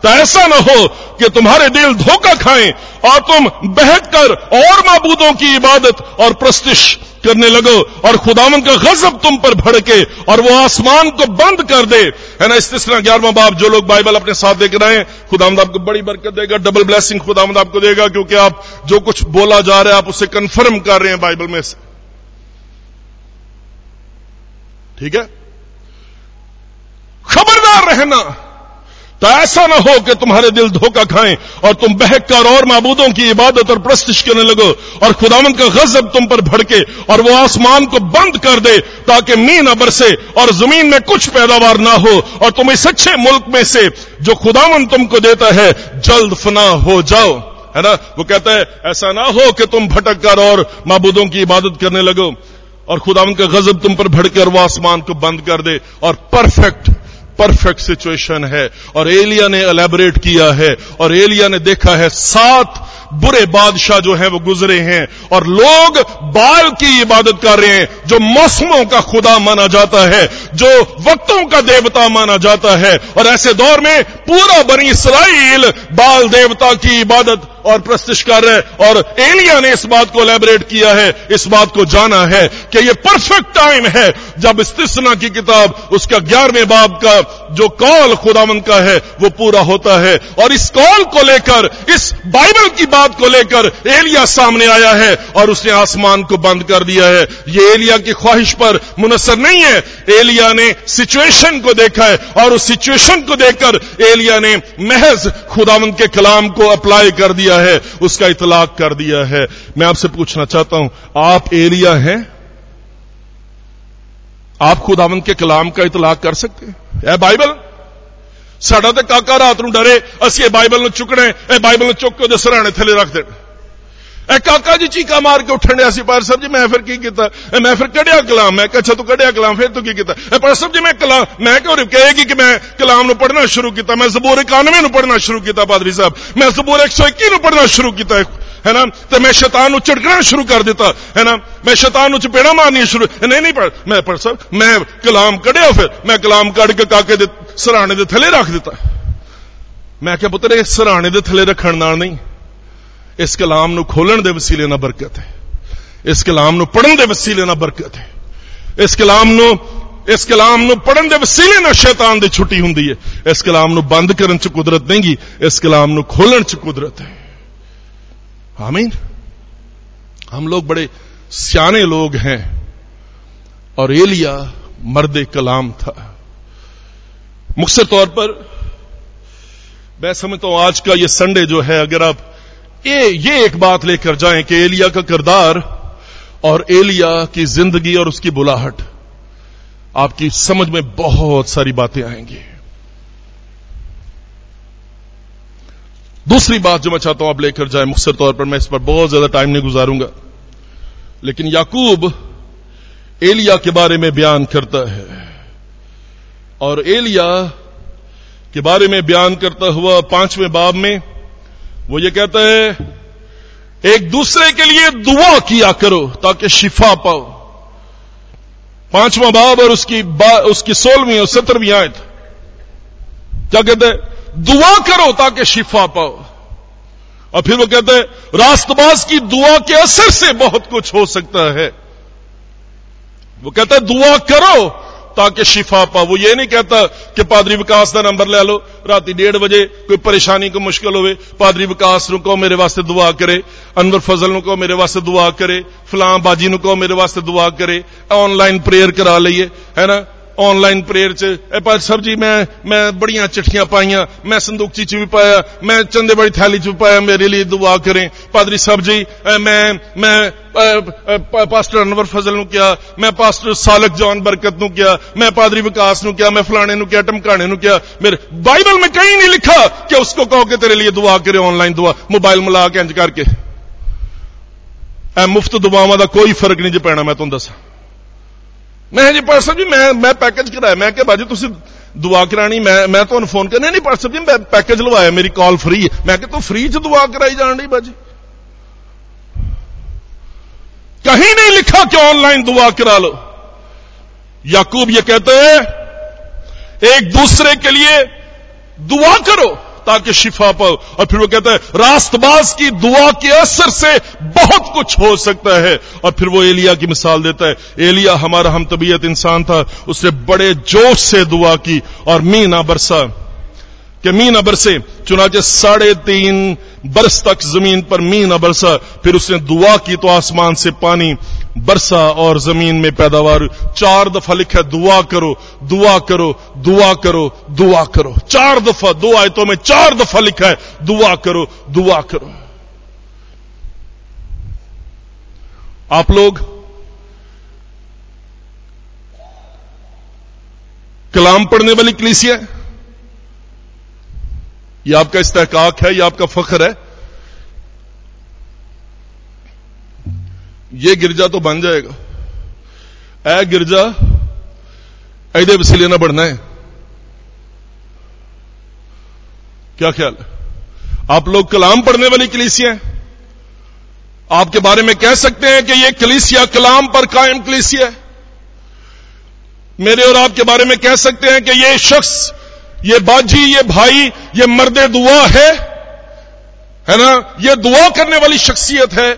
तो ऐसा न हो कि तुम्हारे दिल धोखा खाएं और तुम बहक कर और मबूदों की इबादत और प्रस्तिश करने लगो और खुदावन का गजब तुम पर भड़के और वो आसमान को बंद कर दे। है ना? इस तीसरा ग्यारहवा बाप जो लोग बाइबल अपने साथ देख रहे हैं खुदामद आपको बड़ी बरकत देगा डबल ब्लेसिंग खुदामद आपको देगा, क्योंकि आप जो कुछ बोला जा रहा है, आप उसे कंफर्म कर रहे हैं बाइबल में से। ठीक है? खबरदार रहना। तो ऐसा ना हो कि तुम्हारे दिल धोखा खाएँ और तुम बहक कर और मबूदों की इबादत और प्रस्तिश करने लगो और खुदावंत का गजब तुम पर भड़के और वो आसमान को बंद कर दे ताकि मीन न बरसे और ज़मीन में कुछ पैदावार ना हो और तुम इस अच्छे मुल्क में से जो खुदावन तुमको देता है, जल्द फना हो जाओ। है ना? वो कहता है, ऐसा ना हो कि तुम भटक कर और मबूदों की इबादत करने लगो और खुदावन का गजब तुम पर भड़के और वो आसमान को बंद कर दे और परफेक्ट परफेक्ट सिचुएशन है। और एलिया ने एलेबरेट किया है। और एलिया ने देखा है, सात बुरे बादशाह जो हैं वो गुजरे हैं। और लोग बाल की इबादत कर रहे हैं, जो मौसमों का खुदा माना जाता है, जो वक्तों का देवता माना जाता है। और ऐसे दौर में पूरा बनी इसराइल बाल देवता की इबादत और प्रस्तिश कर रहे और एलिया ने इस बात को एलेबरेट किया है, इस बात को जाना है कि ये परफेक्ट टाइम है जब इस्तिसना की किताब, उसका ग्यारहवें बाब का जो कॉल खुदामंद का है, वो पूरा होता है। और इस कॉल को लेकर, इस बाइबल की बात को लेकर एलिया सामने आया है और उसने आसमान को बंद कर दिया है। ये एलिया की ख्वाहिश पर मुनसर नहीं है। एलिया ने सिचुएशन को देखा है और उस सिचुएशन को देखकर एलिया ने महज खुदावंद के कलाम को अप्लाई कर दिया दिया है उसका इतलाक कर दिया है मैं आपसे पूछना चाहता हूं आप एलिया हैं आप खुदावंत के कलाम का इतलाक कर सकते हैं ए बाइबल ਸਾਡਾ ਤੇ ਕਾਕਾ ਰਾਤ ਨੂੰ ਡਰੇ ਅਸੀਂ ਇਹ ਬਾਈਬਲ ਨੂੰ ਚੁੱਕਣਾ ਇਹ ਬਾਈਬਲ ਨੂੰ ਚੁੱਕ ਕੇ ਉਹਦੇ ਸਰਾਣੇ ਥੱਲੇ ਰੱਖ ਦੇਣਾ ਇਹ ਕਾਕਾ ਜੀ ਚੀਕਾ ਮਾਰ ਕੇ ਉੱਠਣ ਡਿਆ ਸੀ ਪਰ ਸਾਹਿਬ ਜੀ ਮੈਂ ਫਿਰ ਕੀ ਕੀਤਾ ਮੈਂ ਫਿਰ ਕੱਢਿਆ ਕਲਾਮ ਮੈਂ ਕਿਹਾ ਅੱਛਾ ਤੂੰ ਕੱਢਿਆ ਕਲਾਮ ਫਿਰ ਤੂੰ ਕੀ ਕੀਤਾ ਇਹ ਪਰ ਸਾਹਿਬ ਜੀ ਮੈਂ ਕਲਾਮ ਮੈਂ ਕਿਉਂ ਕਹੇਗੀ ਕਿ ਮੈਂ ਕਲਾਮ ਨੂੰ ਪੜ੍ਹਨਾ ਸ਼ੁਰੂ ਕੀਤਾ ਮੈਂ ਜ਼ਬੂਰ 91 ਨੂੰ ਪੜ੍ਹਨਾ ਸ਼ੁਰੂ ਕੀਤਾ ਪਾਦਰੀ ਸਾਹਿਬ ਮੈਂ ਜ਼ਬੂਰ 121 ਨੂੰ ਪੜ੍ਹਨਾ ਸ਼ੁਰੂ ਕੀਤਾ है ना तो मैं शैतान ਨੂੰ ਝਿੜਕਣਾ ਸ਼ੁਰੂ ਕਰ ਦਿੱਤਾ ਹੈ ਨਾ ਮੈਂ ਸ਼ੈਤਾਨ ਨੂੰ ਚਪੇੜਾ ਮਾਰਨੀ ਸ਼ੁਰੂ ਨਹੀਂ ਨਹੀਂ ਪੜ ਮੈਂ ਪੜ ਸਕ ਮੈਂ ਕਲਾਮ ਕੱਢਿਆ ਫਿਰ ਮੈਂ ਕਲਾਮ ਕੱਢ ਕੇ ਕਾਕੇ ਦੇ ਸਰਾਣੇ ਦੇ ਥੱਲੇ ਰੱਖ ਦਿੱਤਾ ਮੈਂ ਕਿਹਾ ਪੁੱਤਰ ਇਹ ਸਰਾਣੇ ਦੇ ਥੱਲੇ ਰੱਖਣ ਨਾਲ ਨਹੀਂ ਇਸ ਕਲਾਮ ਨੂੰ ਖੋਲਣ ਦੇ ਵਸੀਲੇ ਨਾਲ ਬਰਕਤ ਹੈ ਇਸ ਕਲਾਮ ਨੂੰ ਪੜਨ ਦੇ ਵਸੀਲੇ ਨਾਲ ਬਰਕਤ ਹੈ ਇਸ ਕਲਾਮ ਨੂੰ ਇਸ ਕਲਾਮ ਨੂੰ ਪੜਨ ਦੇ ਵਸੀਲੇ ਨਾਲ ਸ਼ੈਤਾਨ ਦੀ ਛੁੱਟੀ ਹੁੰਦੀ ਹੈ ਇਸ ਕਲਾਮ ਨੂੰ ਬੰਦ ਕਰਨ ਚ ਕੁਦਰਤ ਨਹੀਂਗੀ ਇਸ ਕਲਾਮ ਨੂੰ ਖੋਲਣ ਚ ਕੁਦਰਤ ਹੈ आमीन हम लोग बड़े सियाने लोग हैं और एलिया मर्द कलाम था मुख्तर तौर पर मैं समझता हूं आज का ये संडे जो है अगर आप ए, ये एक बात लेकर जाएँ कि एलिया का किरदार और एलिया की ज़िंदगी और उसकी बुलाहट आपकी समझ में बहुत सारी बातें आएँगी। दूसरी बात जो मैं चाहता हूँ आप लेकर जाए मुख्तर तौर पर मैं इस पर बहुत ज़्यादा टाइम नहीं गुजारूँगा लेकिन याकूब एलिया के बारे में बयान करता है। और एलिया के बारे में बयान करता हुआ पाँचवें बाब में वो ये कहता है एक दूसरे के लिए दुआ किया करो ताकि शिफा पाओ। पांचवा बाब और उसकी बा, उसकी सोलहवीं और सत्रहवीं आयत। क्या कहते हैं? दुआ करो ताकि शिफा पाओ। और फिर वो कहते हैं रास्तबाज की दुआ के असर से बहुत कुछ हो सकता है। वो कहता है दुआ करो ताकि शिफा पावो। ये नहीं कहता कि पादरी विकास का नंबर लै लो। रात डेढ़ बजे कोई परेशानी, कोई मुश्किल हो पादरी विकास कहो मेरे वास्ते दुआ करे, अनवर फजल कहो मेरे वास्ते दुआ करे, फलां बाजी कहो मेरे वास्ते दुआ करे, ऑनलाइन प्रेयर करा लीए है ना? ऑनलाइन प्रेयर च पर सर जी मैं मैं बड़िया चिट्ठियाँ पाइया मैं संदूकची च भी पाया मैं चंदे बड़ी थैली च भी पाया मेरे लिए दुआ करें पादरी साहब जी मैं मैं पास्टर अनवर फजल नु क्या मैं पास्टर सालक जॉन बरकत नु क्या मैं पादरी विकास नु क्या मैं फलाने नु क्या टमकाने नु क्या मेरे बाइबल में कहीं नहीं लिखा कि उसको कहो कि तेरे लिए दुआ करे ऑनलाइन दुआ मोबाइल मिला के इंज करके मुफ़्त दुआवा का कोई फ़र्क नहीं जो पैना मैं तुम दसा मैं जी पास जी मैं मैं पैकेज कराया। मैं क्या बाजी तुम दुआ करानी, मैं मैं तो फ़ोन करने नहीं पास जी मैं पैकेज लवाया मेरी कॉल फ्री है। मैं तू फ्री च दुआ कराई जान रही बाजी कहीं नहीं लिखा कि ऑनलाइन दुआ करा लो। याकूब ये कहते हैं, एक दूसरे के लिए दुआ करो। ताकि शिफा पाओ और फिर वो कहता है, रास्तबाज की दुआ के असर से बहुत कुछ हो सकता है। और फिर वो एलिया की मिसाल देता है, एलिया हमारा हम तबीयत इंसान था, उसने बड़े जोश से दुआ की और मीना बरसा। कि मीना बरसे चुनाचे साढ़े तीन बरस तक ज़मीन पर मीन बरसा फिर उसने दुआ की तो आसमान से पानी बरसा और ज़मीन में पैदावार, चार दफ़ा लिखा, दुआ करो दुआ करो दुआ करो दुआ करो, चार दफ़ा, दो आयतों में चार दफ़ा लिखा है, दुआ करो दुआ करो। आप लोग कलाम पढ़ने वाली कलीसिया ये आपका इस्तेकाक है, ये आपका फख्र है। ये गिरजा तो बन जाएगा। ए गिरजा, ऐदे वसीले ना बढ़ना है। क्या ख्याल है? आप लोग कलाम पढ़ने वाली कलीसिया हैं। आपके बारे में कह सकते हैं कि ये कलीसिया कलाम पर कायम कलीसिया है। मेरे और आपके बारे में कह सकते हैं कि ये शख्स ये बाजी, ये भाई, ये मर्द दुआ है है ना? ये दुआ करने वाली शख्सियत है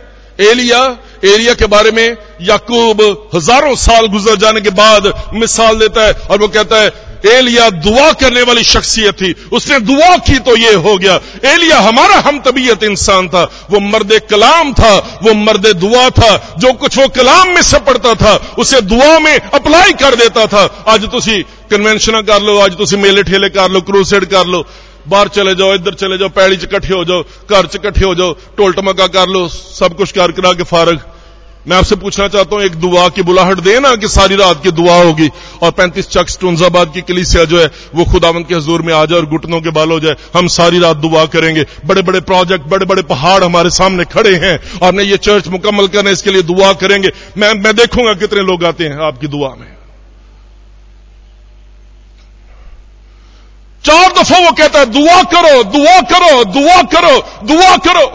एलिया। एलिया के बारे में याकूब हज़ारों साल गुजर जाने के बाद मिसाल देता है और वो कहता है, एलिया दुआ करने वाली शख्सियत थी। उसने दुआ की तो ये हो गया। एलिया हमारा हम तबीयत इंसान था। वो मर्द कलाम था, वो मर्द दुआ था। जो कुछ वो कलाम में से पढ़ता था, उसे दुआ में अप्लाई कर देता था। आज तुम कन्वेंशन कर लो, आज तुम मेले ठेले कर लो कर लो, बाहर चले जाओ, इधर चले जाओ, पैड़ी च कट्ठे हो जाओ, घर च कट्ठे हो जाओ टोल टमका कर लो, सब कुछ कर करा के फारग। मैं आपसे पूछना चाहता हूँ, एक दुआ की बुलाहट दे ना कि सारी रात की दुआ होगी, और पैंतीस चक स्टोन्जाबाद की कलीसिया जो है, वो खुदावंत के हजूर में आ जाए और घुटनों के बाल हो जाए, हम सारी रात दुआ करेंगे। बड़े बड़े प्रोजेक्ट बड़े बड़े पहाड़ हमारे सामने खड़े हैं, और मैं ये चर्च मुकम्मल करने, इसके लिए दुआ करेंगे। मैं मैं देखूँगा कितने लोग आते हैं आपकी दुआ में। चार दफ़ा वो कहता है, दुआ करो दुआ करो दुआ करो दुआ करो।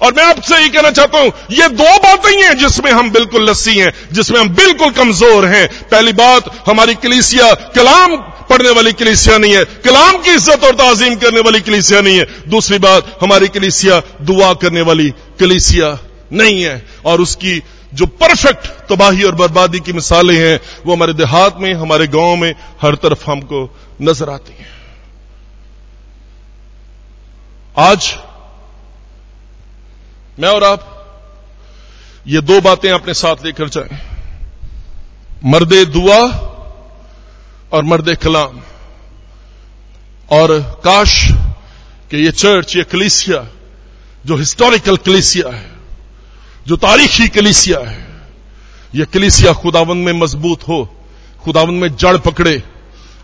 और मैं आपसे ये कहना चाहता हूँ, ये दो बातें ही जिसमें हम बिल्कुल लस्सी हैं, जिसमें हम बिल्कुल कमज़ोर हैं। पहली बात, हमारी कलीसिया कलाम पढ़ने वाली कलीसिया नहीं है, कलाम की इज़्ज़त और ताजीम करने वाली कलीसिया नहीं है। दूसरी बात, हमारी कलीसिया दुआ करने वाली कलीसिया नहीं है। और उसकी जो परफेक्ट तबाही और बर्बादी की मिसालें हैं, वो हमारे देहात में, हमारे गाँव में, हर तरफ़ हमको नज़र आती हैं। आज मैं और आप ये दो बातें अपने साथ लेकर जाएँ। मर्द दुआ और मर्द कलाम। और काश कि ये चर्च, ये कलिसिया, जो हिस्टोरिकल कलीसिया है, जो तारीखी कलिसिया है, ये कलीसिया खुदावन में मज़बूत हो खुदावन में जड़ पकड़े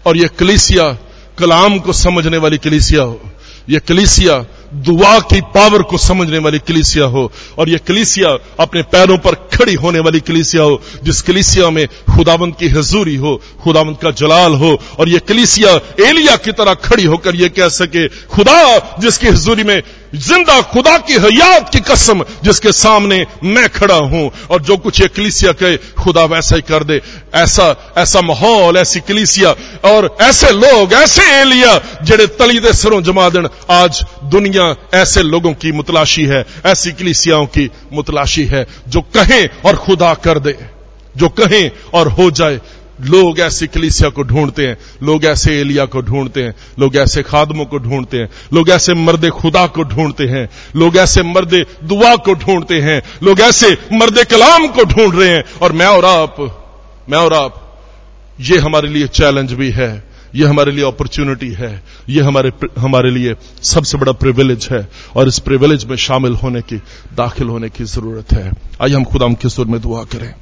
और यह कलीसिया कलाम को समझने वाली कलिसिया हो। यह कलिसिया दुआ की पावर को समझने वाली कलिसिया हो। और यह कलिसिया अपने पैरों पर खड़ी होने वाली कलीसिया हो, जिस कलीसिया में खुदावंत की हजूरी हो, खुदावंत का जलाल हो, और यह कलीसिया एलिया की तरह खड़ी होकर यह कह सके, खुदा, जिसकी हजूरी में ज़िंदा खुदा की हयात की कसम, जिसके सामने मैं खड़ा हूँ, और जो कुछ ये कलीसिया कहे, खुदा वैसा ही कर दे। ऐसा ऐसा माहौल, ऐसी कलीसिया, और ऐसे लोग, ऐसे एलिया, जेड़े तली दे सिरों जमा देन आज दुनिया ऐसे लोगों की मुतलाशी है, ऐसी कलीसियाओं की मुतलाशी है, जो कहें और खुदा कर दे, जो कहें और हो जाए। लोग ऐसी कलीसिया को ढूंढते हैं, लोग ऐसे एलिया को ढूंढते हैं, लोग ऐसे खादमों को ढूंढते हैं, लोग ऐसे मर्द खुदा को ढूंढते हैं, लोग ऐसे मर्द दुआ को ढूंढते हैं, लोग ऐसे मर्द कलाम को ढूंढ रहे हैं। और मैं और आप, मैं और आप, ये हमारे लिए चैलेंज भी है। ये हमारे लिए अपॉर्चुनिटी है। यह हमारे हमारे लिए सबसे बड़ा प्रिविलेज है। और इस प्रिविलेज में शामिल होने की, दाखिल होने की ज़रूरत है। आइए हम खुदा के सुर में दुआ करें।